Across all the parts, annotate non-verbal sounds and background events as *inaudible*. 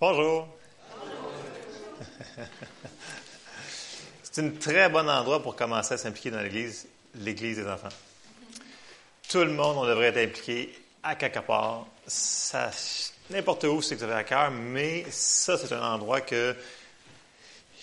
Bonjour. *laughs* C'est un très bon endroit pour commencer à s'impliquer dans l'Église, l'Église des enfants. Tout le monde, on devrait être impliqué à quelque part. Ça, n'importe où, c'est que vous avez à cœur, mais ça, c'est un endroit que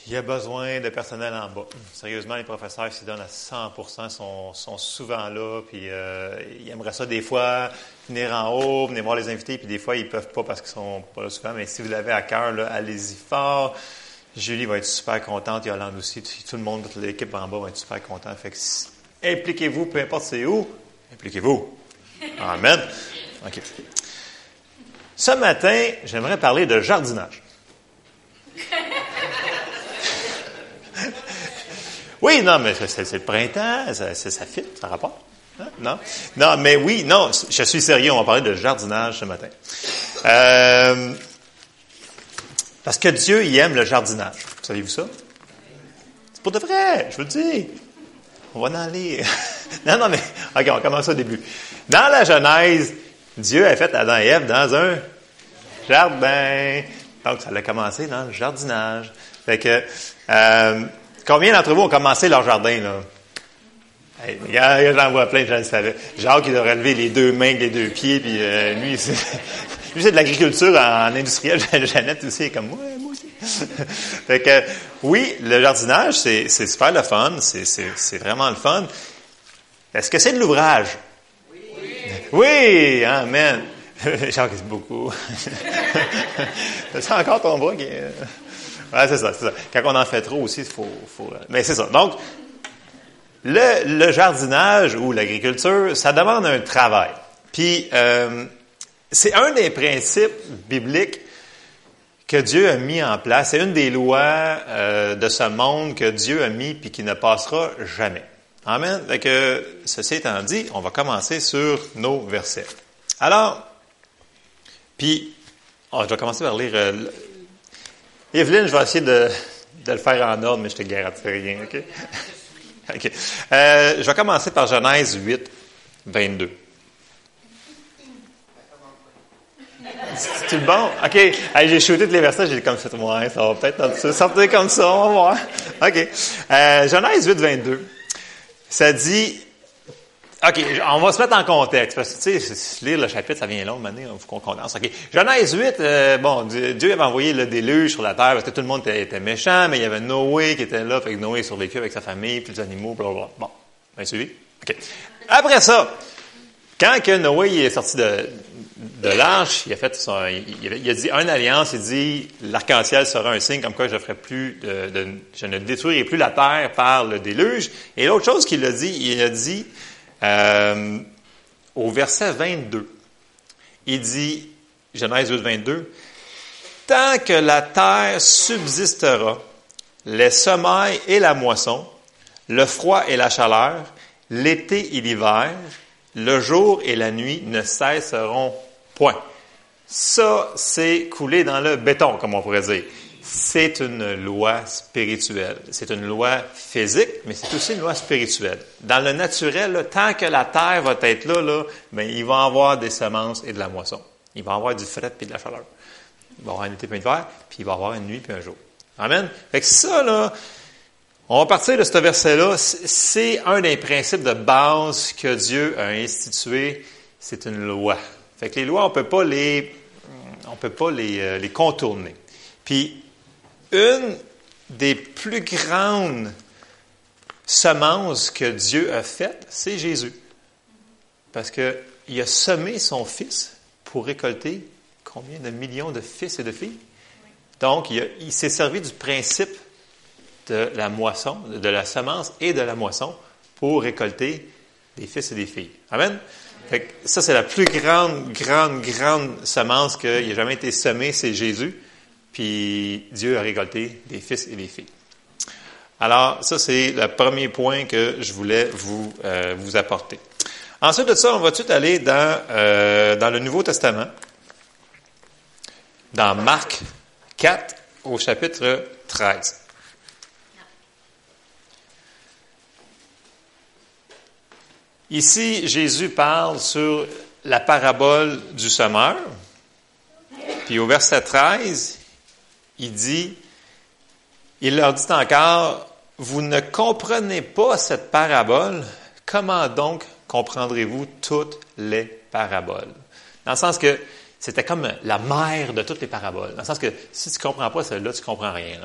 il y a besoin de personnel en bas. Sérieusement, les professeurs s'y donnent à 100 sont, sont souvent là, puis euh, ils aimeraient ça des fois venir en haut, venir voir les invités, puis des fois, ils peuvent pas parce qu'ils sont pas là souvent, mais si vous l'avez à cœur, allez-y fort. Julie va être super contente, Yolande aussi, tout le monde, toute l'équipe en bas va être super content. Fait que impliquez-vous, peu importe c'est où, impliquez-vous. *laughs* Amen. OK. Ce matin, j'aimerais parler de jardinage. Oui, non, mais c'est le printemps, ça, ça fit, ça rapporte. Hein? Non? Non, mais oui, non, je suis sérieux, on va parler de jardinage ce matin. Euh, parce que Dieu, il aime le jardinage. Savez-vous ça? C'est pour de vrai, je vous le dis. On va en aller. *laughs* non, non, mais, OK, on commence au début. Dans la Genèse, Dieu a fait Adam et Ève dans un jardin. Donc, ça a commencé dans le jardinage. Fait que, euh, Combien d'entre vous ont commencé leur jardin, là? j'en vois plein, je le savais. Jacques, il aurait levé les deux mains, les deux pieds, puis euh, lui, c'est, *laughs* lui, c'est de l'agriculture en, industriel. *laughs* Jeannette aussi est comme, moi, moi aussi. *laughs* fait que, oui, le jardinage, c'est, super le fun, c'est, c'est, c'est vraiment le fun. Est-ce que c'est de l'ouvrage? Oui. Oui, amen. Jacques, c'est beaucoup. c'est encore ton bras qui est... Ouais, c'est ça, c'est ça. Quand on en fait trop aussi, il faut, faut. Euh, mais c'est ça. Donc, le, jardinage ou l'agriculture, ça demande un travail. Puis, euh, c'est un des principes bibliques que Dieu a mis en place. C'est une des lois euh, de ce monde que Dieu a mis puis qui ne passera jamais. Amen. Que, ceci étant dit, on va commencer sur nos versets. Alors, puis, oh, je vais commencer par lire Evelyne, je vais essayer de, le faire en ordre, mais je te garantis rien, OK? *laughs* Euh, je vais commencer par Genèse 8, 22. C'est bon? OK. j'ai shooté tous les versets, j'ai comme ça, ouais, ça va peut-être sortir comme ça, on va voir. OK. Euh, Genèse 8, 22. Ça dit, OK, on va se mettre en contexte, parce que, tu sais, lire le chapitre, ça vient long, maintenant, il faut qu'on condense. OK, Genèse 8, euh, bon, Dieu avait envoyé le déluge sur la terre, parce que tout le monde était, méchant, mais il y avait Noé qui était là, fait que Noé survécu avec sa famille, puis les animaux, blablabla. Bon, bien suivi? OK. Après ça, quand que Noé est sorti de, de l'arche, il a fait son, il, a dit une alliance, il dit, l'arc-en-ciel sera un signe comme quoi je ferai plus de, je ne détruirai plus la terre par le déluge. Et l'autre chose qu'il a dit, il a dit, euh, au verset 22, il dit, Genèse 8, 22, Tant que la terre subsistera, les semailles et la moisson, le froid et la chaleur, l'été et l'hiver, le jour et la nuit ne cesseront point. Ça, c'est coulé dans le béton, comme on pourrait dire c'est une loi spirituelle. C'est une loi physique, mais c'est aussi une loi spirituelle. Dans le naturel, tant que la terre va être là, là ben, il va y avoir des semences et de la moisson. Il va y avoir du fret et de la chaleur. Il va y avoir un été et un hiver, puis il va y avoir une nuit puis un jour. Amen. Fait que ça, là, on va partir de ce verset-là. C'est un des principes de base que Dieu a institué. C'est une loi. Fait que les lois, on peut pas les, on peut pas les, euh, les contourner. Puis, une des plus grandes semences que Dieu a faites, c'est Jésus. Parce qu'il a semé son fils pour récolter combien de millions de fils et de filles? Donc, il, s'est servi du principe de la moisson, de la semence et de la moisson pour récolter des fils et des filles. Amen? ça, c'est la plus grande, grande, grande semence qui ait jamais été semée, c'est Jésus. Puis Dieu a récolté des fils et des filles. Alors, ça, c'est le premier point que je voulais vous, euh, vous apporter. Ensuite de ça, on va tout aller dans, euh, dans le Nouveau Testament, dans Marc 4, au chapitre 13. Ici, Jésus parle sur la parabole du semeur. Puis au verset 13, il dit, il leur dit encore, vous ne comprenez pas cette parabole, comment donc comprendrez-vous toutes les paraboles? Dans le sens que c'était comme la mère de toutes les paraboles. Dans le sens que si tu comprends pas celle-là, tu comprends rien.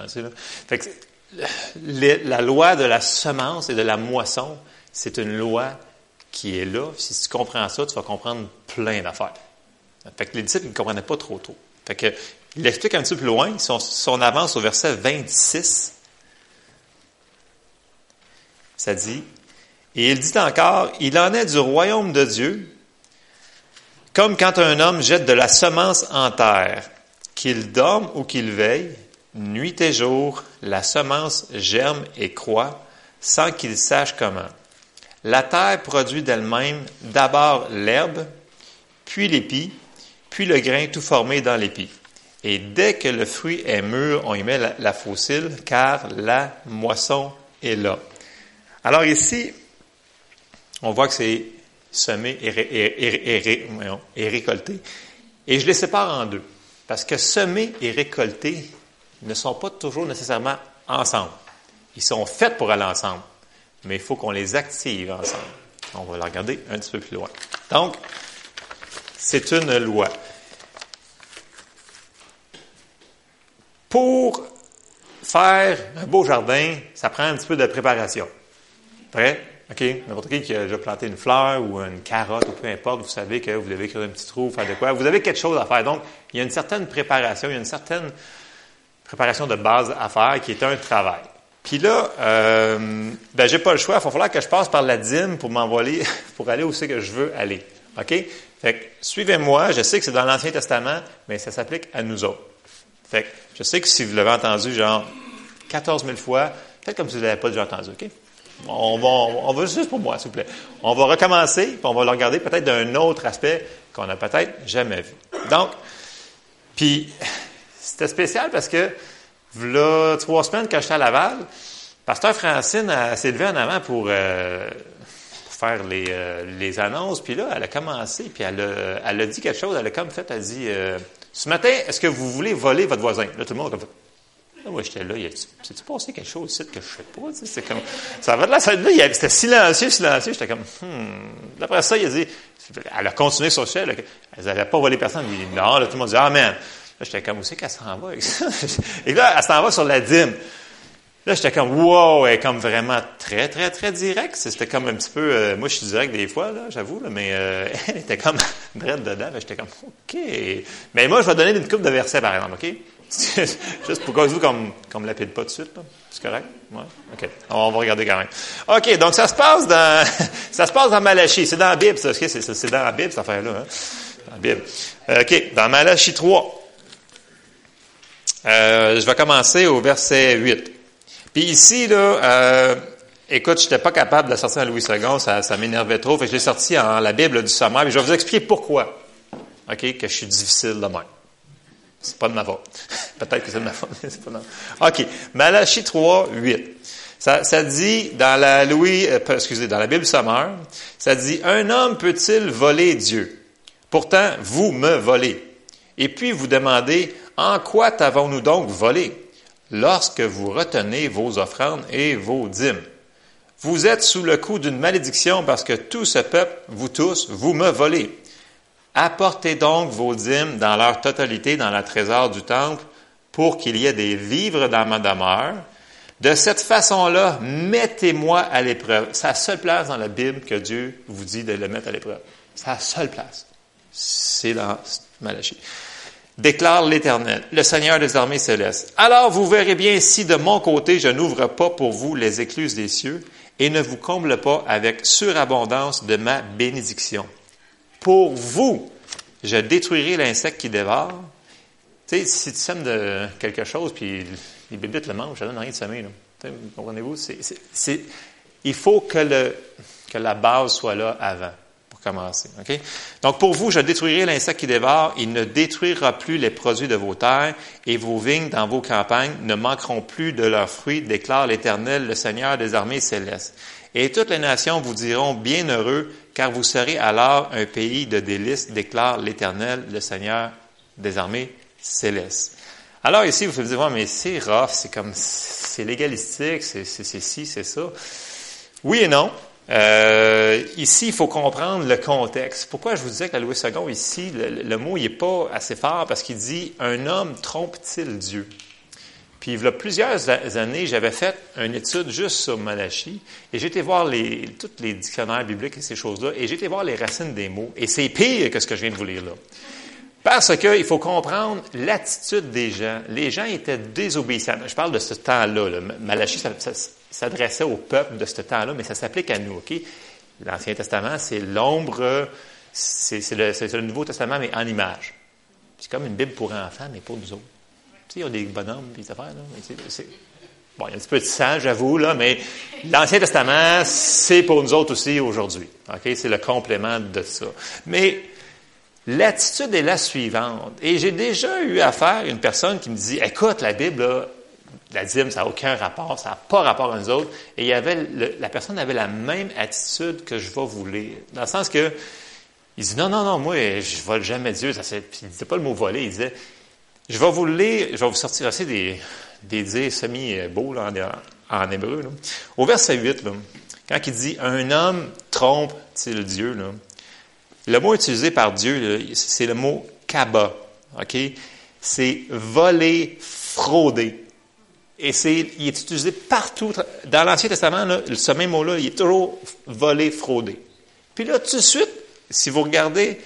la loi de la semence et de la moisson, c'est une loi qui est là. Si tu comprends ça, tu vas comprendre plein d'affaires. Fait les disciples ne comprenaient pas trop tôt. Il explique un petit peu plus loin, si on, avance au verset 26, ça dit, et il dit encore, il en est du royaume de Dieu, comme quand un homme jette de la semence en terre, qu'il dorme ou qu'il veille, nuit et jour, la semence germe et croît, sans qu'il sache comment. La terre produit d'elle-même d'abord l'herbe, puis l'épi, puis le grain tout formé dans l'épi. Et dès que le fruit est mûr, on y met la, fossile, car la moisson est là. Alors ici, on voit que c'est semé et, récolté. Et je les sépare en deux. Parce que semer et récolter ne sont pas toujours nécessairement ensemble. Ils sont faits pour aller ensemble. Mais il faut qu'on les active ensemble. On va la regarder un petit peu plus loin. Donc, c'est une loi. Pour faire un beau jardin, ça prend un petit peu de préparation. Prêt? OK? N'importe qui qui a déjà planté une fleur ou une carotte ou peu importe, vous savez que vous devez créer un petit trou, faire de quoi. Vous avez quelque chose à faire. Donc, il y a une certaine préparation, il y a une certaine préparation de base à faire qui est un travail. Puis là, euh, ben, j'ai pas le choix. Il va falloir que je passe par la dîme pour m'envoler, *laughs* pour aller où c'est que je veux aller. OK? Fait que, suivez-moi. Je sais que c'est dans l'Ancien Testament, mais ça s'applique à nous autres. Fait que, je sais que si vous l'avez entendu, genre, 14 000 fois, faites comme si vous ne l'avez pas déjà entendu, OK? On va, on va juste pour moi, s'il vous plaît. On va recommencer, puis on va le regarder peut-être d'un autre aspect qu'on n'a peut-être jamais vu. Donc, puis, c'était spécial parce que, là, trois semaines, quand j'étais à Laval, Pasteur Francine s'est levée en avant pour, euh, faire les, euh, les, annonces, puis là, elle a commencé, puis elle a, elle a dit quelque chose, elle a comme fait, elle a dit, euh, ce matin, est-ce que vous voulez voler votre voisin? Là, tout le monde comme fait, Là, moi, j'étais là, c'est-tu passé quelque chose ici que je sais pas? C'est comme, ça va de là, ça, là c'était silencieux, silencieux. J'étais comme, hmm. D'après ça, il a dit, elle a continué sur chef, elle n'allait pas voler personne. Il dit, non, là, tout le monde dit, amen. Là, j'étais comme, où c'est qu'elle s'en va ça? *laughs* Et là, elle s'en va sur la dîme. Là, j'étais comme, wow, elle est comme vraiment très, très, très direct. C'était comme un petit peu, euh, moi, je suis direct des fois, là, j'avoue, là, mais euh, *laughs* elle était comme *laughs* direct dedans. J'étais comme, OK. Mais moi, je vais donner une coupe de versets, par exemple, OK? *laughs* Juste pour que vous, comme, comme lapide pas de suite, C'est correct? Ouais? OK. On va regarder quand même. OK, donc ça se passe dans, ça se passe dans Malachie. C'est dans la Bible, ça. c'est, dans la Bible, cette affaire-là, hein? Dans la Bible. Euh, OK, dans Malachie 3. Euh, je vais commencer au verset 8. Puis ici, là, euh, écoute, je n'étais pas capable de la sortir en Louis II, ça, ça m'énervait trop. Fait que je l'ai sorti en la Bible du sommaire. je vais vous expliquer pourquoi. OK, que je suis difficile de même. C'est pas de ma faute. *laughs* Peut-être que c'est de ma faute, mais *laughs* c'est pas de ma faute. OK. Malachie 3, 8. Ça, ça dit dans la Louis, euh, excusez, dans la Bible sommaire, ça dit Un homme peut-il voler Dieu? Pourtant, vous me volez. Et puis vous demandez En quoi t'avons-nous donc volé? Lorsque vous retenez vos offrandes et vos dîmes. Vous êtes sous le coup d'une malédiction parce que tout ce peuple, vous tous, vous me volez. Apportez donc vos dîmes dans leur totalité dans la trésor du temple pour qu'il y ait des vivres dans ma demeure. De cette façon-là, mettez-moi à l'épreuve. C'est la seule place dans la Bible que Dieu vous dit de le mettre à l'épreuve. C'est la seule place. C'est dans Malachie. Déclare l'Éternel, le Seigneur des armées célestes. Alors vous verrez bien si de mon côté je n'ouvre pas pour vous les écluses des cieux et ne vous comble pas avec surabondance de ma bénédiction. Pour vous, je détruirai l'insecte qui dévore. Tu sais, si tu sèmes de quelque chose, puis les bébites le mangent, ça donne rien de semer. Comprenez-vous? il faut que, la base soit là avant commencer. Donc, pour vous, je détruirai l'insecte qui dévore. Il ne détruira plus les produits de vos terres et vos vignes dans vos campagnes ne manqueront plus de leurs fruits, déclare l'Éternel, le Seigneur des armées célestes. Et toutes les nations vous diront bienheureux, car vous serez alors un pays de délices, déclare l'Éternel, le Seigneur des armées célestes. Alors ici, vous pouvez vous dire, mais c'est rough, c'est comme, c'est légalistique, c'est ci, c'est ça. Oui et non. Euh, ici, il faut comprendre le contexte. Pourquoi je vous disais que la Louis II, ici, le, mot n'est pas assez fort? Parce qu'il dit Un homme trompe-t-il Dieu? Puis, il y a plusieurs années, j'avais fait une étude juste sur Malachi et été voir les, tous les dictionnaires bibliques et ces choses-là et été voir les racines des mots. Et c'est pire que ce que je viens de vous lire là. Parce qu'il faut comprendre l'attitude des gens. Les gens étaient désobéissants. Je parle de ce temps-là. Là. Malachie s'adressait au peuple de ce temps-là, mais ça s'applique à nous. OK? L'Ancien Testament, c'est l'ombre, c'est le, Nouveau Testament, mais en image. C'est comme une Bible pour enfants, mais pour nous autres. Tu sais, il y a des bonhommes, des affaires. Là, bon, il y a un petit peu de sang, j'avoue, là, mais l'Ancien Testament, c'est pour nous autres aussi aujourd'hui. OK? C'est le complément de ça. Mais L'attitude est la suivante. Et j'ai déjà eu affaire à une personne qui me dit, écoute, la Bible, la dîme, ça n'a aucun rapport, ça n'a pas rapport à nous autres. Et il y avait la personne avait la même attitude que je vais vous lire. Dans le sens que, il dit, non, non, non, moi, je ne vole jamais Dieu. Ça, il ne disait pas le mot voler, il disait, je vais vous lire, je vais vous sortir aussi des, des dires semi-beaux en, hébreu. Au verset 8, quand il dit, un homme trompe-t-il Dieu, le mot utilisé par Dieu, c'est le mot kaba. OK? C'est voler, frauder. Et c'est, il est utilisé partout. Dans l'Ancien Testament, ce même mot-là, il est toujours voler, frauder. Puis là, tout de suite, si vous regardez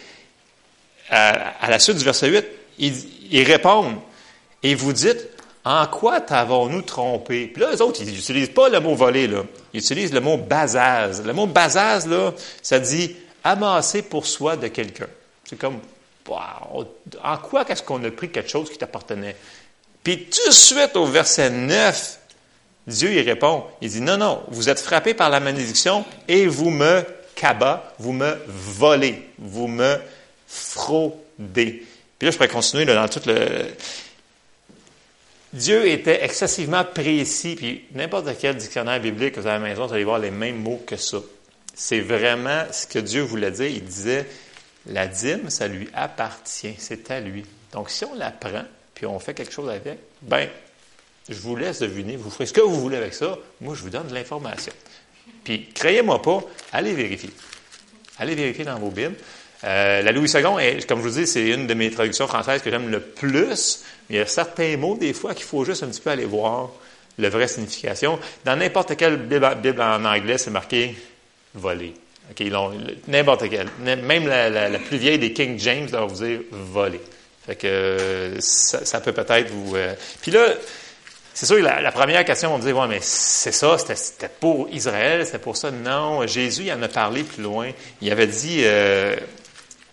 à, la suite du verset 8, ils, répondent. Et vous dites, en quoi t'avons-nous trompé? Puis là, les autres, ils n'utilisent pas le mot là. Ils utilisent le mot bazaz. Le mot bazaz, là, ça dit amasser pour soi de quelqu'un. C'est comme, en quoi est-ce qu'on a pris quelque chose qui t'appartenait? Puis tout de suite au verset 9, Dieu y répond. Il dit, non, non, vous êtes frappé par la malédiction et vous me kaba, vous me volez, vous me fraudez. Puis là, je pourrais continuer dans tout le... Dieu était excessivement précis, puis n'importe quel dictionnaire biblique que vous avez à la maison, vous allez voir les mêmes mots que ça. C'est vraiment ce que Dieu voulait dire. Il disait, la dîme, ça lui appartient, c'est à lui. Donc, si on la prend, puis on fait quelque chose avec, ben, je vous laisse deviner, vous ferez ce que vous voulez avec ça, moi, je vous donne de l'information. Puis, croyez-moi pas, allez vérifier. Allez vérifier dans vos Bibles. Euh, la Louis II, comme je vous dis, c'est une de mes traductions françaises que j'aime le plus. Il y a certains mots, des fois, qu'il faut juste un petit peu aller voir la vraie signification. Dans n'importe quelle Bible en anglais, c'est marqué voler. N'importe quel. Même la, plus vieille des King James va vous dire voler. Fait que ça, peut peut-être vous. Euh, puis là, c'est sûr que la, première question, on me dit ouais, mais c'est ça, c'était pour Israël, c'était pour ça. Non, Jésus, il en a parlé plus loin. Il avait dit, euh,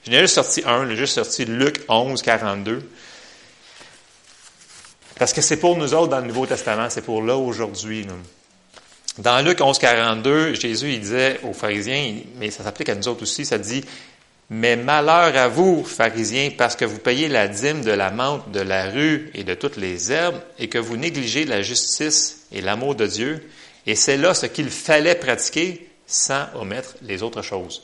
j'en ai juste sorti un, j'ai juste sorti Luc 11, 42. Parce que c'est pour nous autres dans le Nouveau Testament, c'est pour là aujourd'hui. Dans Luc 11, 42, Jésus il disait aux pharisiens, mais ça s'applique à nous autres aussi, ça dit Mais malheur à vous, pharisiens, parce que vous payez la dîme de la menthe, de la rue et de toutes les herbes, et que vous négligez la justice et l'amour de Dieu. Et c'est là ce qu'il fallait pratiquer sans omettre les autres choses.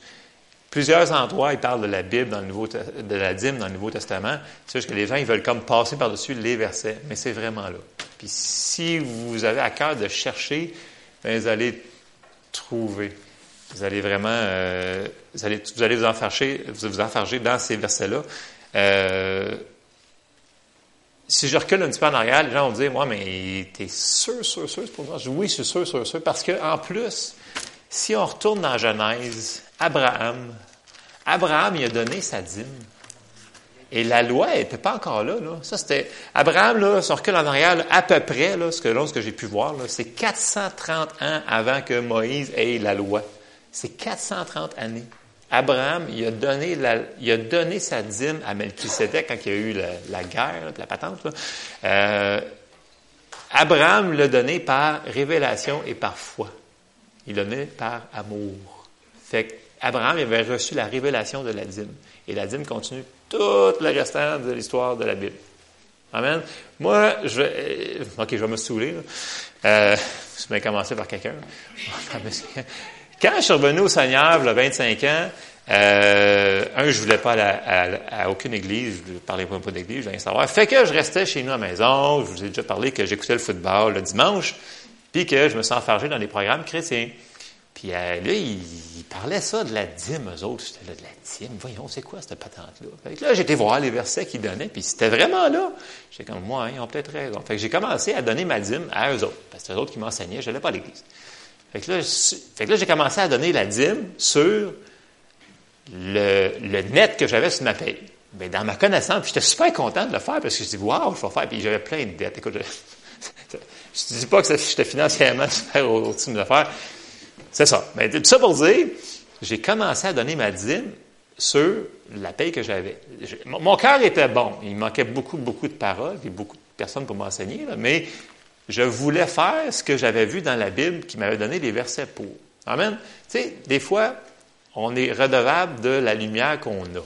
Plusieurs endroits, il parle de la Bible, dans le Nouveau, de la dîme dans le Nouveau Testament. C'est juste que les gens, ils veulent comme passer par-dessus les versets, mais c'est vraiment là. Puis si vous avez à cœur de chercher, ben, vous allez trouver. Vous allez vraiment, euh, vous, allez, vous vous enfarger, vous enfarger dans ces versets-là. Euh, si je recule un petit peu en arrière, les gens vont dire, moi, mais t'es sûr, sûr, sûr, c'est pour moi. Je dis, oui, je suis sûr, sûr, sûr, parce que en plus, si on retourne dans Genèse, Abraham, Abraham, il a donné sa dîme. Et la loi n'était pas encore là, là. Ça, c'était. Abraham, là, son recul en arrière, à peu près, là, ce que, là, ce que j'ai pu voir, c'est 430 ans avant que Moïse ait la loi. C'est 430 années. Abraham, il a donné, la, il a donné sa dîme à Melchisedec quand il y a eu la, guerre, la patente. Euh, Abraham l'a donné par révélation et par foi. Il l'a donné par amour. Fait Abraham avait reçu la révélation de la dîme. Et la dîme continue tout le restant de l'histoire de la Bible. Amen. Moi, je. Euh, OK, je vais me saouler. Euh, je vais commencer par quelqu'un. *laughs* Quand je suis revenu au Seigneur, il y a 25 ans, Euh, un, je voulais pas aller à, aucune église, je parlais pas d'église, je voulais savoir. Fait que je restais chez nous à la maison, je vous ai déjà parlé que j'écoutais le football le dimanche, puis que je me suis enfargé dans des programmes chrétiens. Puis euh, là, il, parlait ça de la dîme, eux autres. J'étais là, de la dîme, voyons, c'est quoi cette patente-là? Fait que là, j'étais voir les versets qu'ils donnaient, puis c'était vraiment là. J'étais comme, moi, ils ont peut-être raison. Fait que j'ai commencé à donner ma dîme à eux autres, parce que c'est eux autres qui m'enseignaient, je n'allais pas à l'église. Fait que là, là j'ai commencé à donner la dîme sur le, net que j'avais sur ma paye. Bien, dans ma connaissance, j'étais super content de le faire, parce que je dis, waouh, je vais faire, puis j'avais plein de dettes. Écoute, je *laughs* ne dis pas que j'étais financièrement *laughs* super au-dessus de le faire, c'est ça. Mais tout ça pour dire, j'ai commencé à donner ma dîme sur la paye que j'avais. Mon cœur était bon. Il manquait beaucoup, beaucoup de paroles, et beaucoup de personnes pour m'enseigner, mais je voulais faire ce que j'avais vu dans la Bible qui m'avait donné des versets pour. Amen. Tu sais, des fois, on est redevable de la lumière qu'on a.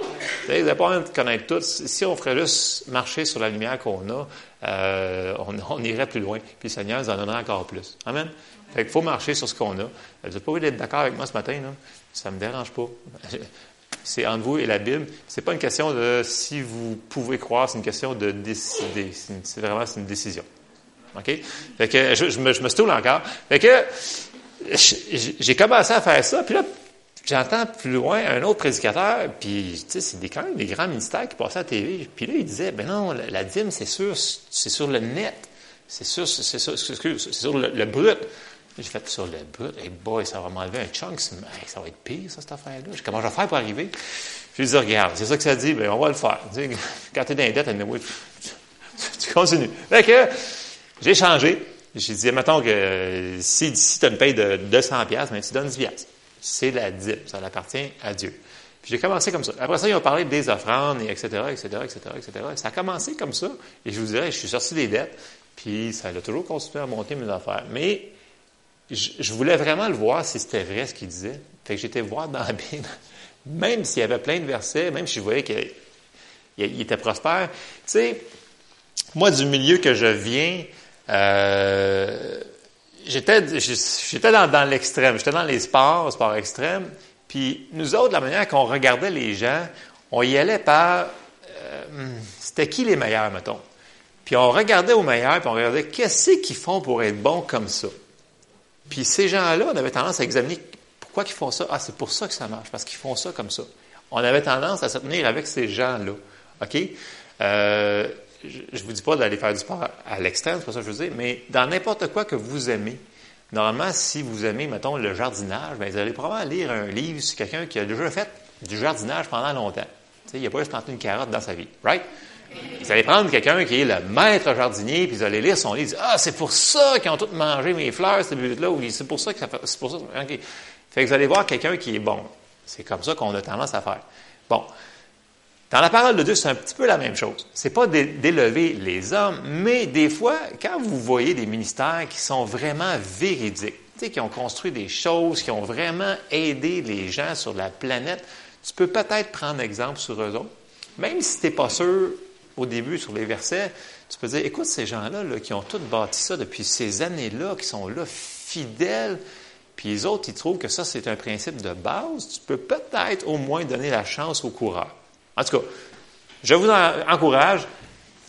Vous n'avez pas besoin de connaître tout. Si on ferait juste marcher sur la lumière qu'on a, euh, on, irait plus loin. Puis le Seigneur nous en donnerait encore plus. Amen. Fait qu'il faut marcher sur ce qu'on a. Vous n'êtes pas obligé d'être d'accord avec moi ce matin. Ça ne me dérange pas. *laughs* C'est entre vous et la Bible. C'est pas une question de si vous pouvez croire, c'est une question de décider. C'est vraiment une décision. OK? Fait que je, me, je me stoule encore. Fait que j'ai commencé à faire ça, puis là, j'entends plus loin un autre prédicateur, puis tu sais, c'est quand même des grands ministères qui passaient à la TV. Puis là, il disait, ben non, la, dîme, c'est sûr, c'est sur le net. C'est sûr, c'est sur, le, le brut. J'ai fait sur le bout. Hey boy, ça va m'enlever un chunk. ça va être pire, ça, cette affaire-là. Comment je vais faire pour arriver? Je lui regarde, c'est ça que ça dit, bien, on va le faire. quand tu es dans les dettes, me dit, oui, tu, continues. Fait que, j'ai changé. J'ai dit, mettons que si, si tu as une de 200 pièces, ben, tu donnes 10 pièces. C'est la dîme. Ça appartient à Dieu. Puis j'ai commencé comme ça. Après ça, ils ont parlé des offrandes, et etc., etc., etc., etc. Ça a commencé comme ça. Et je vous dirais, je suis sorti des dettes. Puis ça a toujours continué à monter mes affaires. Mais je, voulais vraiment le voir si c'était vrai ce qu'il disait. Fait que j'étais voir dans la Bible, *laughs* même s'il y avait plein de versets, même si je voyais qu'il était prospère. Tu sais, moi, du milieu que je viens, euh, j'étais dans, l'extrême. J'étais dans les sports, sports extrêmes. Puis nous autres, la manière qu'on regardait les gens, on y allait par... Euh, c'était qui les meilleurs, mettons? Puis on regardait aux meilleurs, puis on regardait qu'est-ce qu'ils font pour être bons comme ça. Puis ces gens-là, on avait tendance à examiner pourquoi ils font ça. Ah, c'est pour ça que ça marche, parce qu'ils font ça comme ça. On avait tendance à se tenir avec ces gens-là. OK? Euh, je ne vous dis pas d'aller faire du sport à l'extrême, c'est pas ça que je veux dire, mais dans n'importe quoi que vous aimez, normalement, si vous aimez, mettons, le jardinage, bien, vous allez probablement lire un livre sur quelqu'un qui a déjà fait du jardinage pendant longtemps. Tu sais, il n'a pas juste planté une carotte dans sa vie. Right? Vous allez prendre quelqu'un qui est le maître jardinier, puis vous allez lire son livre, ah, c'est pour ça qu'ils ont tous mangé mes fleurs, ces là ou c'est pour ça que ça fait, c'est pour ça. Fait que vous allez voir quelqu'un qui est bon. C'est comme ça qu'on a tendance à faire. Bon. Dans la parole de Dieu, c'est un petit peu la même chose. C'est pas d'élever les hommes, mais des fois, quand vous voyez des ministères qui sont vraiment véridiques, qui ont construit des choses, qui ont vraiment aidé les gens sur la planète, tu peux peut-être prendre exemple sur eux autres. Même si tu n'es pas sûr au début sur les versets, tu peux dire, écoute, ces gens-là qui ont tout bâti ça depuis ces années-là, qui sont là fidèles, puis les autres, ils trouvent que ça, c'est un principe de base, tu peux peut-être au moins donner la chance au coureur. En tout cas, je vous encourage,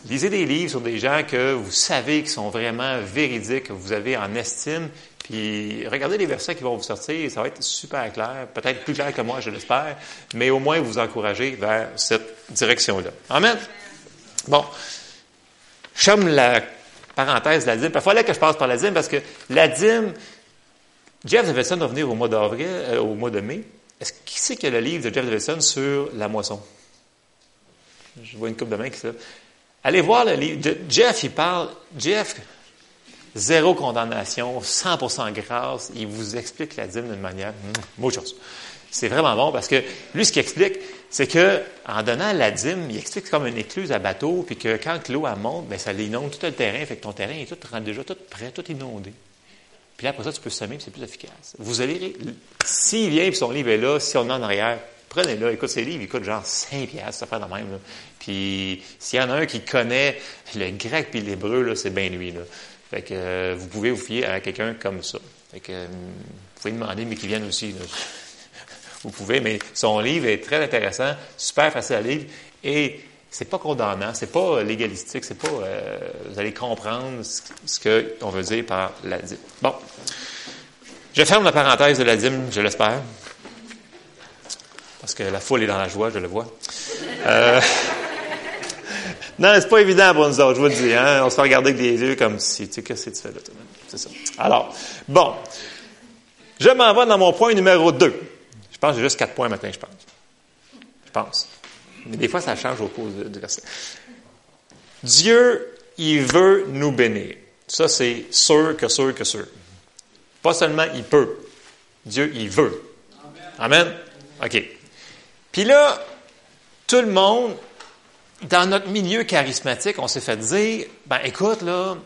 lisez des livres sur des gens que vous savez qui sont vraiment véridiques, que vous avez en estime, puis regardez les versets qui vont vous sortir, ça va être super clair, peut-être plus clair que moi, je l'espère, mais au moins vous encourager vers cette direction-là. Amen. Bon, je la parenthèse de la dîme. Il fallait que je passe par la dîme parce que la dîme, Jeff Davidson va venir au mois d'avril, euh, au mois de mai. Est-ce qui y a le livre de Jeff Davidson sur la moisson? Je vois une coupe de main qui ça. Allez voir le livre. Jeff, il parle. Jeff, zéro condamnation, 100% grâce. Il vous explique la dîme d'une manière, mmh, chose. C'est vraiment bon parce que lui, ce qu'il explique, c'est que en donnant la dîme, il explique comme une écluse à bateau, puis que quand l'eau monte, bien, ça inonde tout le terrain, fait que ton terrain est tout, déjà tout prêt, tout inondé. Puis après ça, tu peux semer, c'est plus efficace. Vous allez, s'il vient, puis son livre est là, si on est en arrière, prenez-le. Écoute, ses livres, il coûte genre 5 piastres, ça fait de même. Puis s'il y en a un qui connaît le grec puis l'hébreu, c'est bien lui. Là. Fait que euh, vous pouvez vous fier à quelqu'un comme ça. Fait que, euh, vous pouvez demander, mais qu'il vienne aussi. vous pouvez, mais son livre est très intéressant, super facile à lire, et c'est pas condamnant, c'est pas légalistique, c'est pas, euh, vous allez comprendre ce, qu'on veut dire par la dîme. Bon. Je ferme la parenthèse de la dîme, je l'espère. Parce que la foule est dans la joie, je le vois. Euh, *laughs* non, c'est pas évident pour nous autres, je vous le dis. Hein? On se fait regarder avec des yeux comme si, tu sais, qu'est-ce que tu fais là, C'est ça. Alors, bon. Je m'en vais dans mon point numéro 2. Je pense que j'ai juste quatre points maintenant, je pense. Je pense. Mais des fois, ça change au cours du verset. Dieu, il veut nous bénir. Ça, c'est sûr que sûr que sûr. Pas seulement il peut. Dieu, il veut. Amen. OK. Puis là, tout le monde, dans notre milieu charismatique, on s'est fait dire, ben écoute, là,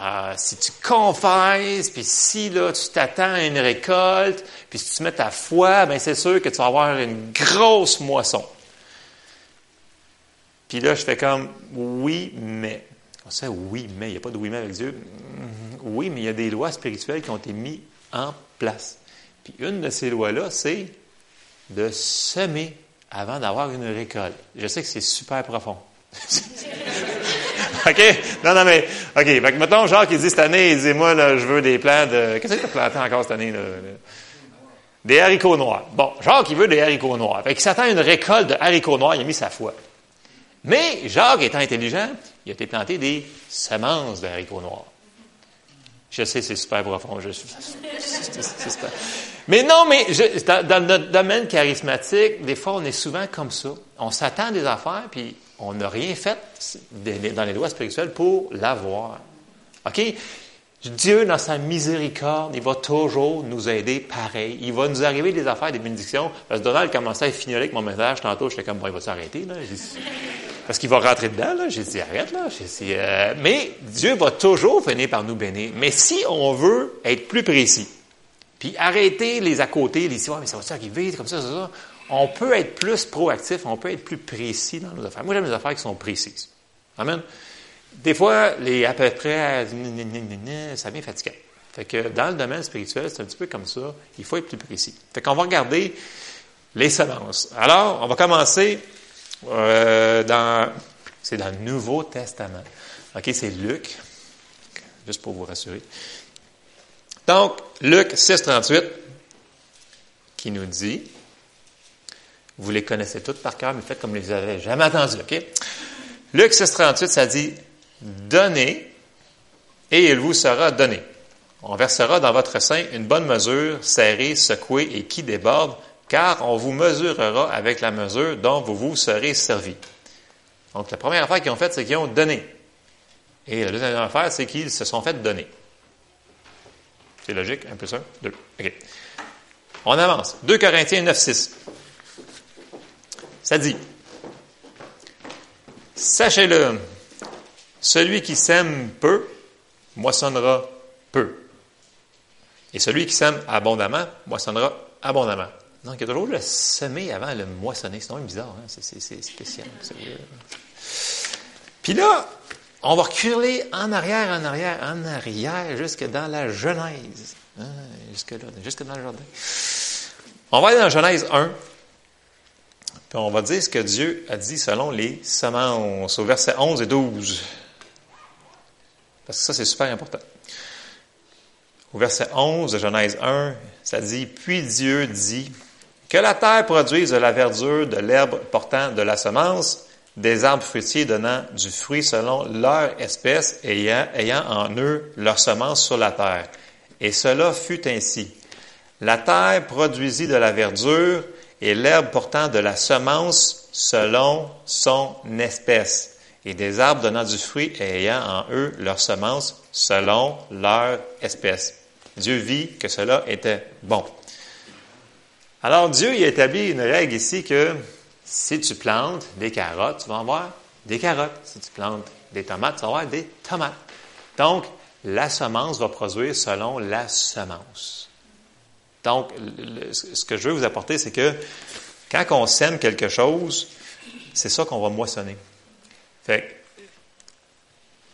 euh, si tu confesses, puis si là, tu t'attends à une récolte, puis si tu mets ta foi, ben c'est sûr que tu vas avoir une grosse moisson. Puis là, je fais comme oui, mais. On sait oui, mais. Il n'y a pas de oui, mais avec Dieu. Oui, mais il y a des lois spirituelles qui ont été mises en place. Puis une de ces lois-là, c'est de semer avant d'avoir une récolte. Je sais que c'est super profond. *laughs* OK? Non, non, mais, OK. Fait que, mettons, Jacques, il dit cette année, il dit, moi, là, je veux des plants de. Qu'est-ce que tu as planté encore cette année, là? Des haricots noirs. Bon, Jacques, il veut des haricots noirs. Fait qu'il s'attend à une récolte de haricots noirs, il a mis sa foi. Mais Jacques, étant intelligent, il a été planté des semences de haricots noirs. Je sais, c'est super profond. Je, *laughs* Mais non, mais dans, notre domaine charismatique, des fois, on est souvent comme ça. On s'attend à des affaires, puis on n'a rien fait dans les lois spirituelles pour l'avoir. OK? Dieu, dans sa miséricorde, il va toujours nous aider pareil. Il va nous arriver des affaires, des bénédictions. Parce que Donald commençait à finir avec mon message tantôt. J'étais comme, bon, il va s'arrêter. Là. Parce qu'il va rentrer dedans, là. J'ai dit, arrête, là. Euh, mais Dieu va toujours venir par nous bénir. Mais si on veut être plus précis, puis arrêter les à côté, les histoires, mais ça va arriver, comme ça, ça, ça, on peut être plus proactif, on peut être plus précis dans nos affaires. Moi, j'aime les affaires qui sont précises. Amen. Des fois, les à peu près, ça devient fatigant. Fait que dans le domaine spirituel, c'est un petit peu comme ça. Il faut être plus précis. Fait qu'on va regarder les semences. Alors, on va commencer euh, c'est dans le Nouveau Testament. OK, c'est Luc, juste pour vous rassurer. Donc, Luc 6, 38, qui nous dit, vous les connaissez toutes par cœur, mais faites comme vous les avez jamais entendus, OK? Luc 6, 38, ça dit, donnez et il vous sera donné. On versera dans votre sein une bonne mesure, serrée, secouée et qui déborde, car on vous mesurera avec la mesure dont vous vous serez servi. Donc, la première affaire qu'ils ont faite, c'est qu'ils ont donné. Et la deuxième affaire, c'est qu'ils se sont fait donner. C'est logique? Un plus un, deux. OK. On avance. 2 Corinthiens 9, 6. Ça dit, Sachez-le, celui qui sème peu, moissonnera peu. Et celui qui sème abondamment, moissonnera abondamment. Donc, il y a toujours le semer avant le moissonner. C'est bizarre, hein? c'est spécial. Puis là, on va reculer en arrière, en arrière, en arrière, jusque dans la Genèse. Hein? Jusque là, jusque dans le jardin. On va aller dans Genèse 1. Puis on va dire ce que Dieu a dit selon les semences, au verset 11 et 12. Parce que ça, c'est super important. Au verset 11 de Genèse 1, ça dit Puis Dieu dit que la terre produise de la verdure, de l'herbe portant de la semence, des arbres fruitiers donnant du fruit selon leur espèce, ayant, ayant en eux leur semence sur la terre. Et cela fut ainsi. La terre produisit de la verdure et l'herbe portant de la semence selon son espèce, et des arbres donnant du fruit ayant en eux leur semence selon leur espèce. Dieu vit que cela était bon. Alors Dieu y a établi une règle ici que si tu plantes des carottes, tu vas avoir des carottes. Si tu plantes des tomates, tu vas avoir des tomates. Donc, la semence va produire selon la semence. Donc, ce que je veux vous apporter, c'est que quand on sème quelque chose, c'est ça qu'on va moissonner. Fait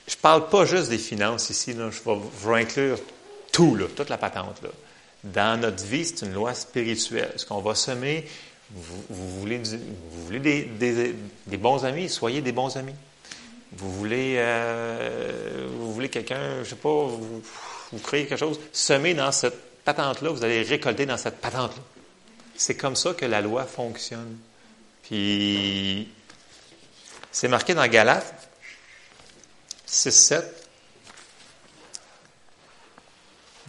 je parle pas juste des finances ici, je, vais, inclure tout, toute la patente. Dans notre vie, c'est une loi spirituelle. Ce qu'on va semer, vous, voulez, des, bons amis, soyez des bons amis. Vous voulez, euh, vous voulez quelqu'un, je sais pas, vous, vous créez quelque chose, semez dans cette patente-là, vous allez récolter dans cette patente-là. C'est comme ça que la loi fonctionne. Puis, c'est marqué dans Galates 6, 7.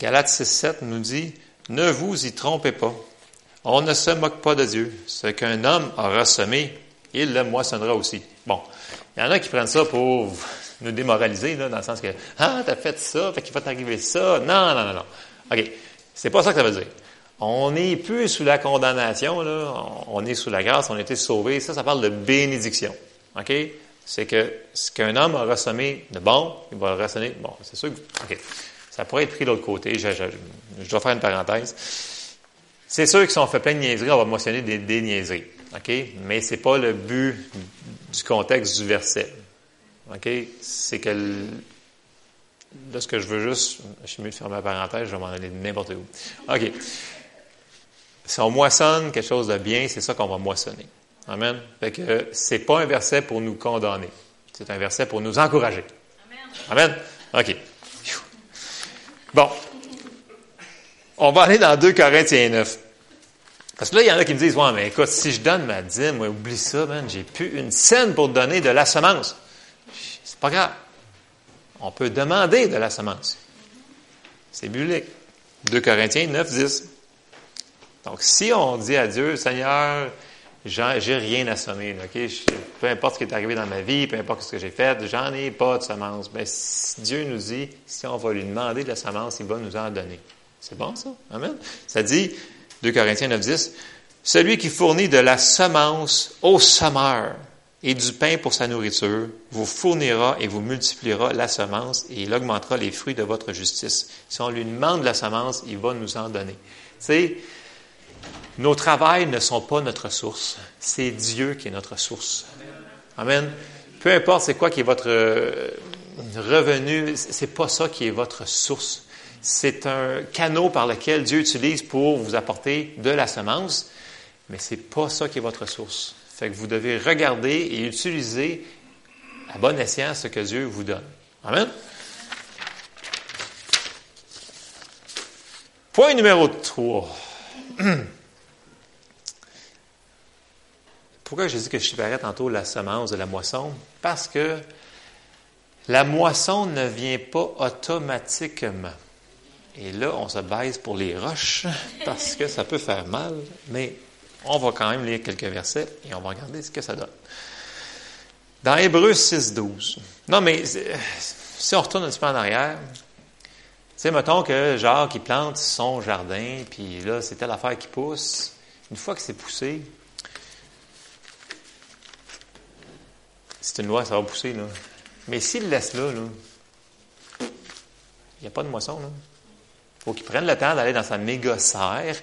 Galates 6, 7 nous dit, ne vous y trompez pas. On ne se moque pas de Dieu. Ce qu'un homme aura semé, il le moissonnera aussi. Bon, il y en a qui prennent ça pour nous démoraliser, dans le sens que Ah, t'as fait ça, fait qu'il va t'arriver ça. Non, non, non, non. OK. C'est pas ça que ça veut dire. On n'est plus sous la condamnation. On est sous la grâce, on a été sauvés. Ça, ça parle de bénédiction. OK? C'est que ce qu'un homme a ressemé de bon, il va le ressonner. Bon, c'est sûr que. OK. Ça pourrait être pris de l'autre côté. Je, je, dois faire une parenthèse. C'est sûr qu'ils sont fait plein de niaiseries, on va mentionner des, des niaiseries. OK? Mais c'est pas le but du contexte du verset. OK? C'est que là, ce que je veux juste, je suis mieux de fermer la parenthèse, je vais m'en aller n'importe où. OK. Si on moissonne quelque chose de bien, c'est ça qu'on va moissonner. Amen. Fait que c'est pas un verset pour nous condamner. C'est un verset pour nous encourager. Amen. Amen? OK. Bon. On va aller dans 2 Corinthiens 9. Parce que là, il y en a qui me disent, ouais, mais écoute, si je donne ma dîme, oublie ça, man, j'ai plus une scène pour donner de la semence. C'est pas grave. On peut demander de la semence. C'est biblique. 2 Corinthiens 9, 10. Donc, si on dit à Dieu, Seigneur, j'ai rien à semer, OK? peu importe ce qui est arrivé dans ma vie, peu importe ce que j'ai fait, j'en ai pas de semence. Mais ben, Dieu nous dit, si on va lui demander de la semence, il va nous en donner. C'est bon, ça? Amen? Ça dit, 2 Corinthiens 9, 10, celui qui fournit de la semence au semeur et du pain pour sa nourriture, vous fournira et vous multipliera la semence et il augmentera les fruits de votre justice. Si on lui demande la semence, il va nous en donner. Tu sais, nos travails ne sont pas notre source. C'est Dieu qui est notre source. Amen. Peu importe c'est quoi qui est votre euh, revenu, c'est pas ça qui est votre source. C'est un canot par lequel Dieu utilise pour vous apporter de la semence, mais c'est pas ça qui est votre source. Fait que vous devez regarder et utiliser à bon escient ce que Dieu vous donne. Amen. Point numéro 3. *clears throat* Pourquoi j'ai dit que je séparais tantôt la semence de la moisson? Parce que la moisson ne vient pas automatiquement. Et là, on se baise pour les roches parce que ça peut faire mal, mais on va quand même lire quelques versets et on va regarder ce que ça donne. Dans Hébreux 6, 12. Non, mais si on retourne un petit peu en arrière, tu sais, mettons que Jacques, il plante son jardin, puis là, c'est telle affaire qui pousse. Une fois que c'est poussé, c'est une loi, ça va pousser, là. Mais s'il laisse là, là, il n'y a pas de moisson, là. Il faut qu'il prenne le temps d'aller dans sa méga serre,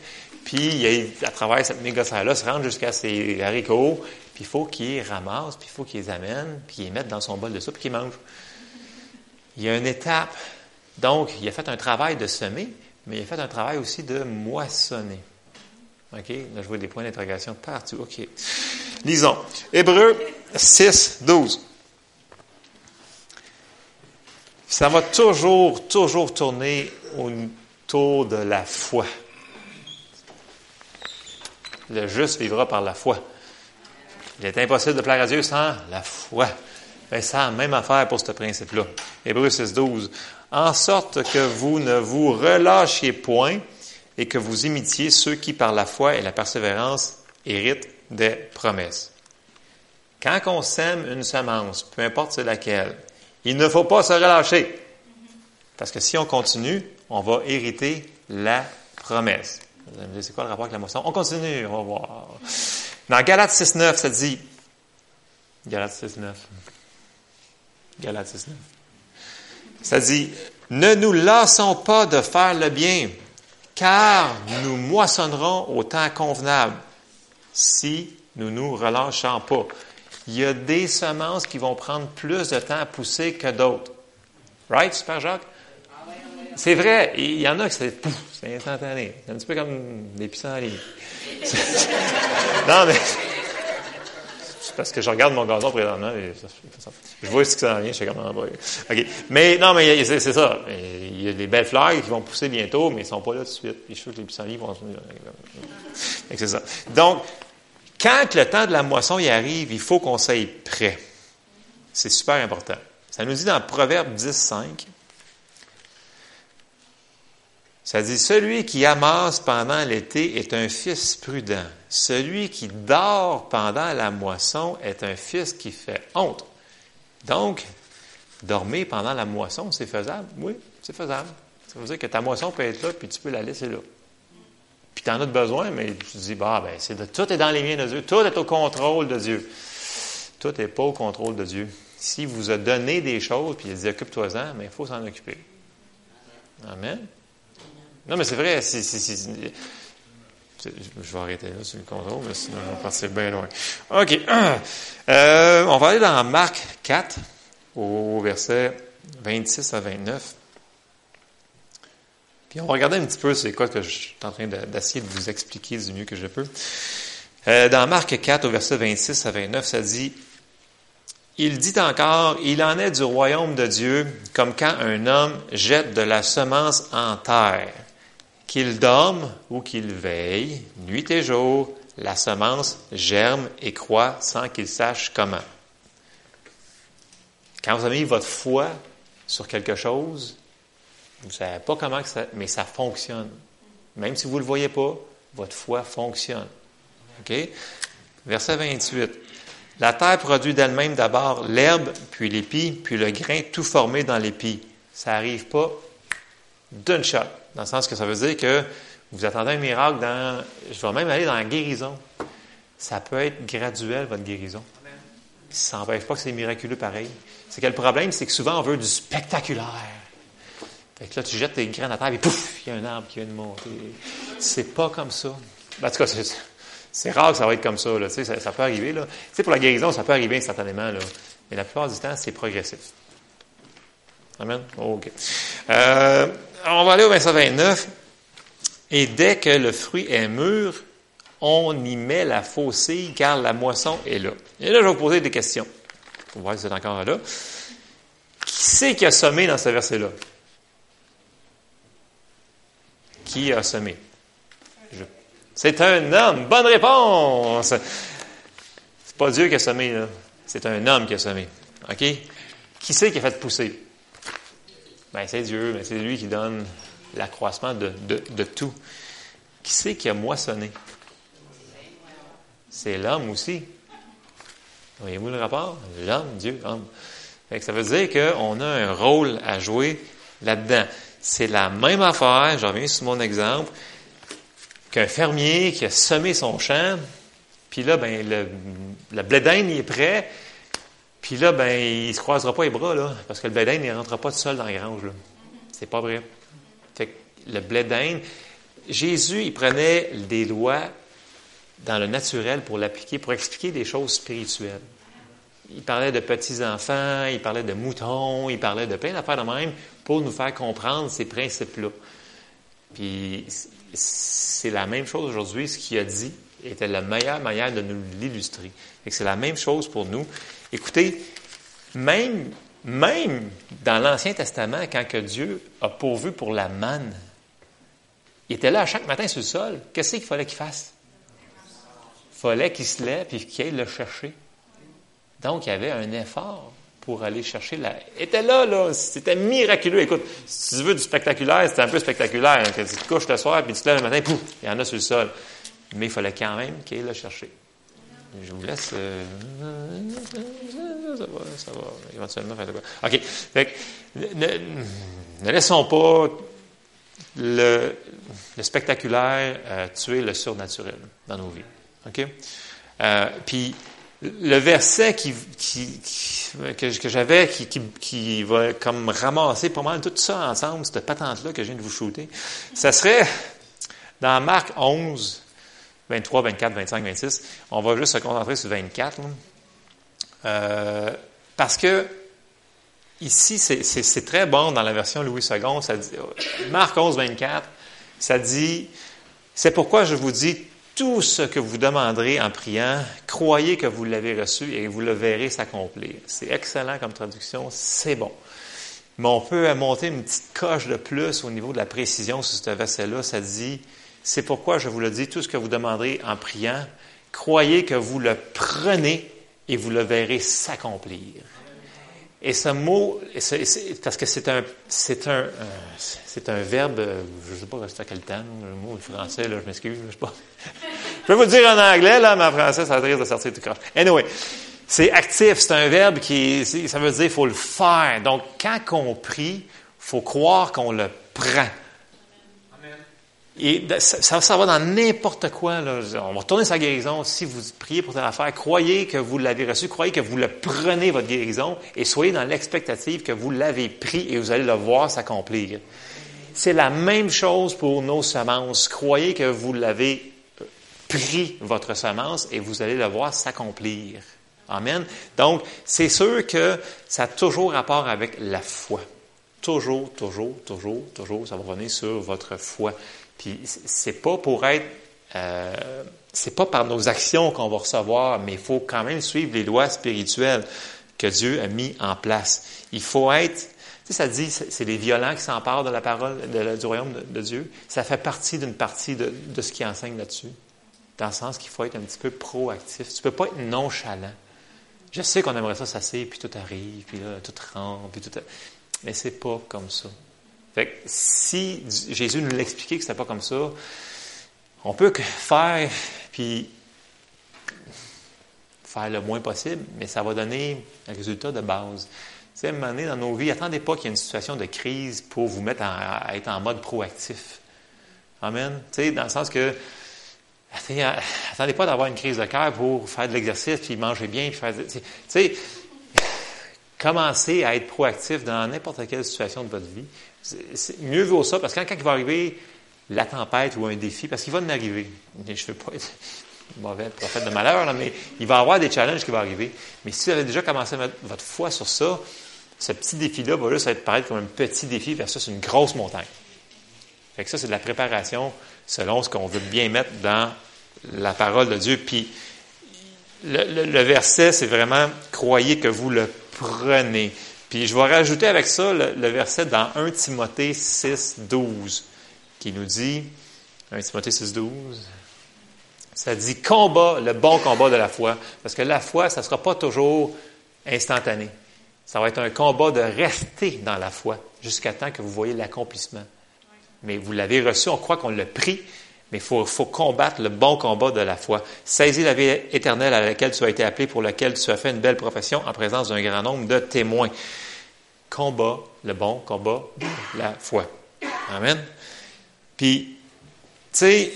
puis à travers cette méga serre-là, se rendre jusqu'à ses haricots, puis il faut qu'il les ramasse, puis il faut qu'il les amène, puis qu'il les mette dans son bol de soupe, puis qu'il mange. Il y a une étape. Donc, il a fait un travail de semer, mais il a fait un travail aussi de moissonner. OK? Là, je vois des points d'interrogation partout. OK. Lisons. Hébreu 6, 12. Ça va toujours, toujours tourner autour de la foi. Le juste vivra par la foi. Il est impossible de plaire à Dieu sans la foi. Ben, ça a même affaire pour ce principe-là. Hébreu 6, 12. En sorte que vous ne vous relâchiez point et que vous imitiez ceux qui, par la foi et la persévérance, héritent des promesses. Quand on sème une semence, peu importe c'est laquelle, il ne faut pas se relâcher. Parce que si on continue, on va hériter la promesse. Vous allez me dire, c'est quoi le rapport avec la moisson? On continue, on va voir. Dans Galates 6.9, ça dit, Galates 6.9, Galates 6.9, ça dit, ne nous lassons pas de faire le bien, car nous moissonnerons au temps convenable si nous nous relâchons pas. Il y a des semences qui vont prendre plus de temps à pousser que d'autres. Right, Super Jacques? C'est vrai. Il y en a qui c'est instantané. C'est un petit peu comme des *laughs* pissenlits. non, mais c'est parce que je regarde mon gazon présentement et je vois ce qui s'en vient, je sais comment va. OK. Mais non, mais c'est ça. Il y a des belles fleurs qui vont pousser bientôt, mais ils ne sont pas là tout de suite. je suis sûr que les pissenlits vont se C'est ça. Donc, quand le temps de la moisson y arrive, il faut qu'on soit prêt. C'est super important. Ça nous dit dans Proverbe 10, 5, ça dit, celui qui amasse pendant l'été est un fils prudent. Celui qui dort pendant la moisson est un fils qui fait honte. Donc, dormir pendant la moisson, c'est faisable? Oui, c'est faisable. Ça veut dire que ta moisson peut être là, puis tu peux la laisser là. Puis tu en as besoin, mais tu te dis, bah, ben, c'est de, tout est dans les mains de Dieu. Tout est au contrôle de Dieu. Tout n'est pas au contrôle de Dieu. S'il vous a donné des choses, puis il dit, occupe-toi-en, mais il faut s'en occuper. Amen. Non, mais c'est vrai. je vais arrêter là sur le contrôle, mais sinon je vais passer bien loin. OK. *clears throat* Euh, on va aller dans Marc 4, au verset 26 à 29. Puis on va regarder un petit peu c'est quoi que je suis en train d'essayer de vous expliquer du mieux que je peux. Euh, dans Marc 4, au verset 26 à 29, ça dit il dit encore, il en est du royaume de Dieu comme quand un homme jette de la semence en terre. Qu'il dorme ou qu'il veille, nuit et jour, la semence germe et croît sans qu'il sache comment. Quand vous avez mis votre foi sur quelque chose, vous ne savez pas comment, ça, mais ça fonctionne. Même si vous ne le voyez pas, votre foi fonctionne. Verset 28. La terre produit d'elle-même d'abord l'herbe, puis l'épi, puis le grain tout formé dans l'épi. Ça n'arrive pas d'une shot. Dans le sens que ça veut dire que vous attendez un miracle dans. Je vais même aller dans la guérison. Ça peut être graduel, votre guérison. Ça n'empêche pas que c'est miraculeux pareil. C'est que le problème, c'est que souvent, on veut du spectaculaire. Fait que là, tu jettes tes graines à terre et pouf, il y a un arbre qui vient de monter. C'est pas comme ça. Ben, en tout cas, c'est, rare que ça va être comme ça. Là. Ça, peut arriver. Là. sais, pour la guérison, ça peut arriver instantanément. Là. Mais la plupart du temps, c'est progressif. Amen? OK. Euh, on va aller au verset 29. Et dès que le fruit est mûr, on y met la faucille car la moisson est là. Et là, je vais vous poser des questions. Pour voir si c'est encore là. Qui c'est qui a semé dans ce verset-là? Qui a semé? C'est un homme. Bonne réponse! C'est pas Dieu qui a semé, là. C'est un homme qui a semé. OK? Qui c'est qui a fait pousser? Ben, c'est Dieu, mais c'est lui qui donne l'accroissement de, de, tout. Qui c'est qui a moissonné? C'est l'homme aussi. Voyez-vous le rapport? L'homme, Dieu, homme. ça veut dire qu'on a un rôle à jouer là-dedans. C'est la même affaire, je reviens sur mon exemple, qu'un fermier qui a semé son champ, puis là, ben, le, le il est prêt, puis là, ben, il se croisera pas les bras, là, parce que le blé d'Inde ne rentrera pas tout seul dans la grange. C'est pas vrai. Fait que le blé d'Inde, Jésus, il prenait des lois dans le naturel pour l'appliquer, pour expliquer des choses spirituelles. Il parlait de petits-enfants, il parlait de moutons, il parlait de plein d'affaires de même pour nous faire comprendre ces principes-là. Puis c'est la même chose aujourd'hui, ce qu'il a dit était la meilleure manière de nous l'illustrer. C'est la même chose pour nous. Écoutez, même, même dans l'Ancien Testament, quand que Dieu a pourvu pour la manne, il était là chaque matin sur le sol. Qu'est-ce qu'il fallait qu'il fasse? Il fallait qu'il se lève et qu'il aille le chercher. Donc, il y avait un effort pour aller chercher la. Était là, là. C'était miraculeux. Écoute, si tu veux du spectaculaire, c'était un peu spectaculaire. Quand tu te couches le soir, puis tu te lèves le matin, pouf, il y en a sur le sol. Mais il fallait quand même qu'il aille le chercher. Je vous laisse. Euh, ça va, ça va éventuellement faire quoi. OK. Fait ne, laissons pas le, spectaculaire euh, tuer le surnaturel dans nos vies. OK? Euh, puis, le verset que, j'avais, qui, va comme ramasser pas mal tout ça ensemble, cette patente-là que je viens de vous shooter, ça serait dans Marc 11, 23, 24, 25, 26. On va juste se concentrer sur 24. Euh, parce que ici, c'est très bon dans la version Louis II. Marc 11, 24. Ça dit, c'est pourquoi je vous dis, tout ce que vous demanderez en priant, croyez que vous l'avez reçu et vous le verrez s'accomplir. C'est excellent comme traduction, c'est bon. Mais on peut monter une petite coche de plus au niveau de la précision sur ce verset-là. Ça dit, c'est pourquoi je vous le dis, tout ce que vous demanderez en priant, croyez que vous le prenez et vous le verrez s'accomplir. Et ce mot, parce que c'est un, c'est un, euh, c'est verbe, je ne sais pas à quel temps, le mot français, là, je m'excuse, je sais pas. Je peux vous le dire en anglais, là, mais en français, ça risque de sortir tout croche. Anyway, c'est actif, c'est un verbe qui, ça veut dire qu'il faut le faire. Donc, quand on prie, il faut croire qu'on le prend. Et ça, ça va dans n'importe quoi. Là. On va retourner sa guérison. Si vous priez pour telle affaire, croyez que vous l'avez reçu, croyez que vous le prenez, votre guérison, et soyez dans l'expectative que vous l'avez pris et vous allez le voir s'accomplir. C'est la même chose pour nos semences. Croyez que vous l'avez pris, votre semence, et vous allez le voir s'accomplir. Amen. Donc, c'est sûr que ça a toujours rapport avec la foi. Toujours, toujours, toujours, toujours, ça va revenir sur votre foi. Puis c'est pas pour être, euh, c'est pas par nos actions qu'on va recevoir, mais il faut quand même suivre les lois spirituelles que Dieu a mis en place. Il faut être, tu sais, ça dit, c'est les violents qui s'emparent de la parole du royaume de, Dieu. Ça fait partie d'une partie de, ce qui enseigne là-dessus, dans le sens qu'il faut être un petit peu proactif. Tu peux pas être nonchalant. Je sais qu'on aimerait ça s'asseoir, puis tout arrive, puis là, tout rentre, puis tout. Mais c'est pas comme ça. Fait si Jésus nous l'expliquait que ce n'était pas comme ça, on peut faire, puis faire le moins possible, mais ça va donner un résultat de base. Tu sais, à un moment donné, dans nos vies, attendez pas qu'il y ait une situation de crise pour vous mettre à être en mode proactif. Amen. Tu sais, dans le sens que, attendez pas d'avoir une crise de cœur pour faire de l'exercice, puis manger bien, puis faire... Tu sais, commencez à être proactif dans n'importe quelle situation de votre vie mieux vaut ça, parce que quand, il va arriver la tempête ou un défi, parce qu'il va en arriver, je ne veux pas être *laughs* mauvais prophète de malheur, mais il va y avoir des challenges qui vont arriver. Mais si vous avez déjà commencé à mettre votre foi sur ça, ce petit défi-là va juste être paraître comme un petit défi versus une grosse montagne. Fait que ça, c'est de la préparation selon ce qu'on veut bien mettre dans la parole de Dieu. Puis le verset, c'est vraiment croyez que vous le prenez. Puis je vais rajouter avec ça le, verset dans 1 Timothée 6, 12, qui nous dit, 1 Timothée 6, 12, ça dit combat, le bon combat de la foi. Parce que la foi, ça ne sera pas toujours instantané. Ça va être un combat de rester dans la foi jusqu'à temps que vous voyez l'accomplissement. Mais vous l'avez reçu, on croit qu'on l'a pris, mais il faut, combattre le bon combat de la foi. Saisis la vie éternelle à laquelle tu as été appelé, pour laquelle tu as fait une belle profession en présence d'un grand nombre de témoins. Combat le bon combat de la foi. Amen. Puis, tu sais,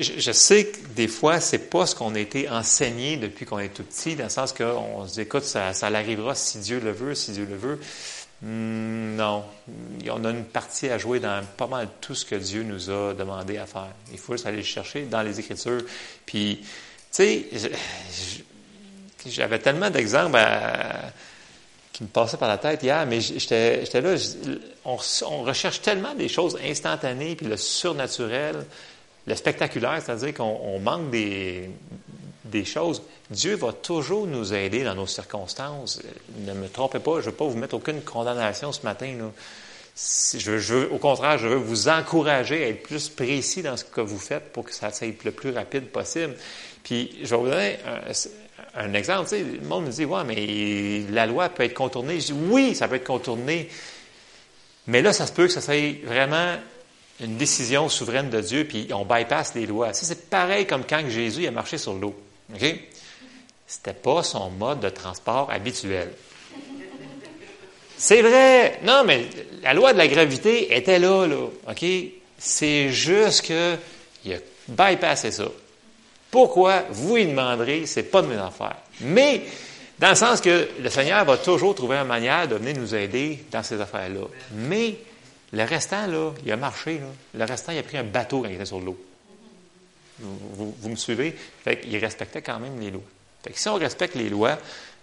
je, sais que des fois, c'est pas ce qu'on a été enseigné depuis qu'on est tout petit, dans le sens qu'on se dit, écoute, ça, ça l'arrivera si Dieu le veut, si Dieu le veut. Hmm, non. On a une partie à jouer dans pas mal tout ce que Dieu nous a demandé à faire. Il faut juste aller le chercher dans les Écritures. Puis, tu sais, j'avais tellement d'exemples qui me passaient par la tête hier, mais j'étais là, on, recherche tellement des choses instantanées, puis le surnaturel, le spectaculaire, c'est-à-dire qu'on manque des, des choses. Dieu va toujours nous aider dans nos circonstances. Ne me trompez pas, je ne veux pas vous mettre aucune condamnation ce matin. Au contraire, je veux vous encourager à être plus précis dans ce que vous faites pour que ça soit le plus rapide possible. Puis, je vais vous donner un, exemple. le monde me dit, ouais, mais la loi peut être contournée. Je dis, oui, ça peut être contourné. Mais là, ça se peut que ça soit vraiment une décision souveraine de Dieu, puis on bypass les lois. C'est pareil comme quand Jésus a marché sur l'eau. C'était pas son mode de transport habituel. C'est vrai. Non, mais la loi de la gravité était là, là. OK? C'est juste qu'il a bypassé ça. Pourquoi? Vous y demanderez, c'est pas de mes affaires. Mais, dans le sens que le Seigneur va toujours trouver une manière de venir nous aider dans ces affaires-là. Mais, le restant, là, il a marché, là. Le restant, il a pris un bateau quand il était sur l'eau. Vous, me suivez? Fait qu'il respectait quand même les lois. Fait que si on respecte les lois,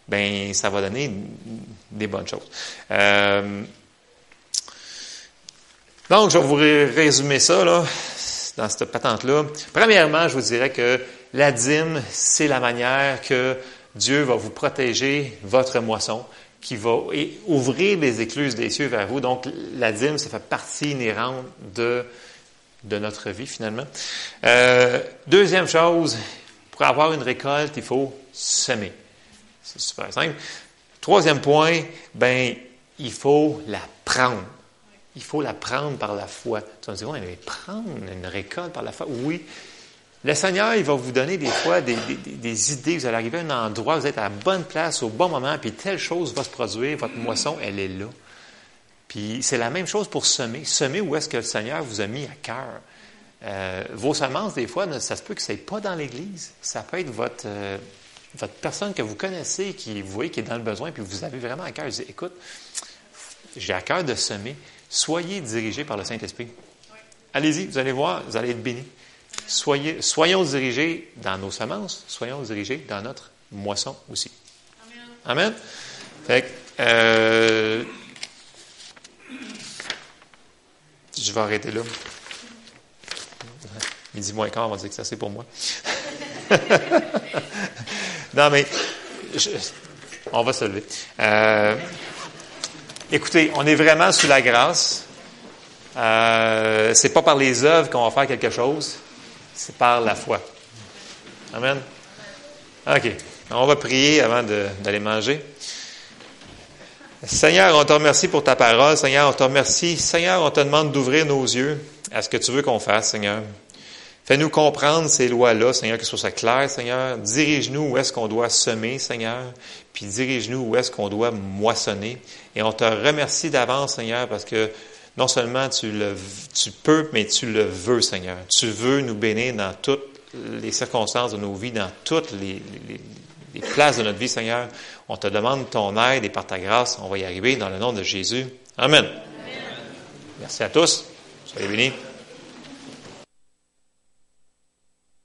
ben ça va donner des bonnes choses. Euh, Donc, je vais vous résumer ça, là, dans cette patente-là. Premièrement, je vous dirais que la dîme, c'est la manière que Dieu va vous protéger votre moisson, qui va ouvrir les écluses des cieux vers vous. Donc, la dîme, ça fait partie inhérente de, de notre vie, finalement. Euh, deuxième chose, pour avoir une récolte, il faut semer. C'est super simple. Troisième point, ben, il faut la prendre. Il faut la prendre par la foi. Tu vas me dire, mais prendre une récolte par la foi? Oui. Le Seigneur, il va vous donner des fois des, idées. Vous allez arriver à un endroit, vous êtes à la bonne place au bon moment, puis telle chose va se produire. Votre moisson, elle est là. Puis c'est la même chose pour semer. Semer où est-ce que le Seigneur vous a mis à cœur? Euh, vos semences, des fois, ça se peut que ce n'est pas dans l'Église. Ça peut être votre, euh, votre personne que vous connaissez, qui vous voyez qui est dans le besoin, puis vous avez vraiment à cœur. Vous dites, écoute, j'ai à cœur de semer. Soyez dirigés par le Saint-Esprit. Allez-y, vous allez voir, vous allez être bénis. Soyez, soyons dirigés dans nos semences, soyons dirigés dans notre moisson aussi. Amen. Amen. Fait euh, je vais arrêter là. Midi moins quart, on va dire que ça c'est pour moi. *laughs* non, mais on va se lever. Euh, écoutez, on est vraiment sous la grâce. Euh, c'est pas par les œuvres qu'on va faire quelque chose, c'est par la foi. Amen. OK. On va prier avant d'aller manger. Seigneur, on te remercie pour ta parole. Seigneur, on te remercie. Seigneur, on te demande d'ouvrir nos yeux à ce que tu veux qu'on fasse, Seigneur. Fais-nous comprendre ces lois-là, Seigneur, que ce soit clair, Seigneur. Dirige-nous où est-ce qu'on doit semer, Seigneur, puis dirige-nous où est-ce qu'on doit moissonner. Et on te remercie d'avance, Seigneur, parce que non seulement tu le, tu peux, mais tu le veux, Seigneur. Tu veux nous bénir dans toutes les circonstances de nos vies, dans toutes les, places de notre vie, Seigneur. On te demande ton aide et par ta grâce, on va y arriver dans le nom de Jésus. Amen. Merci à tous. Soyez bénis.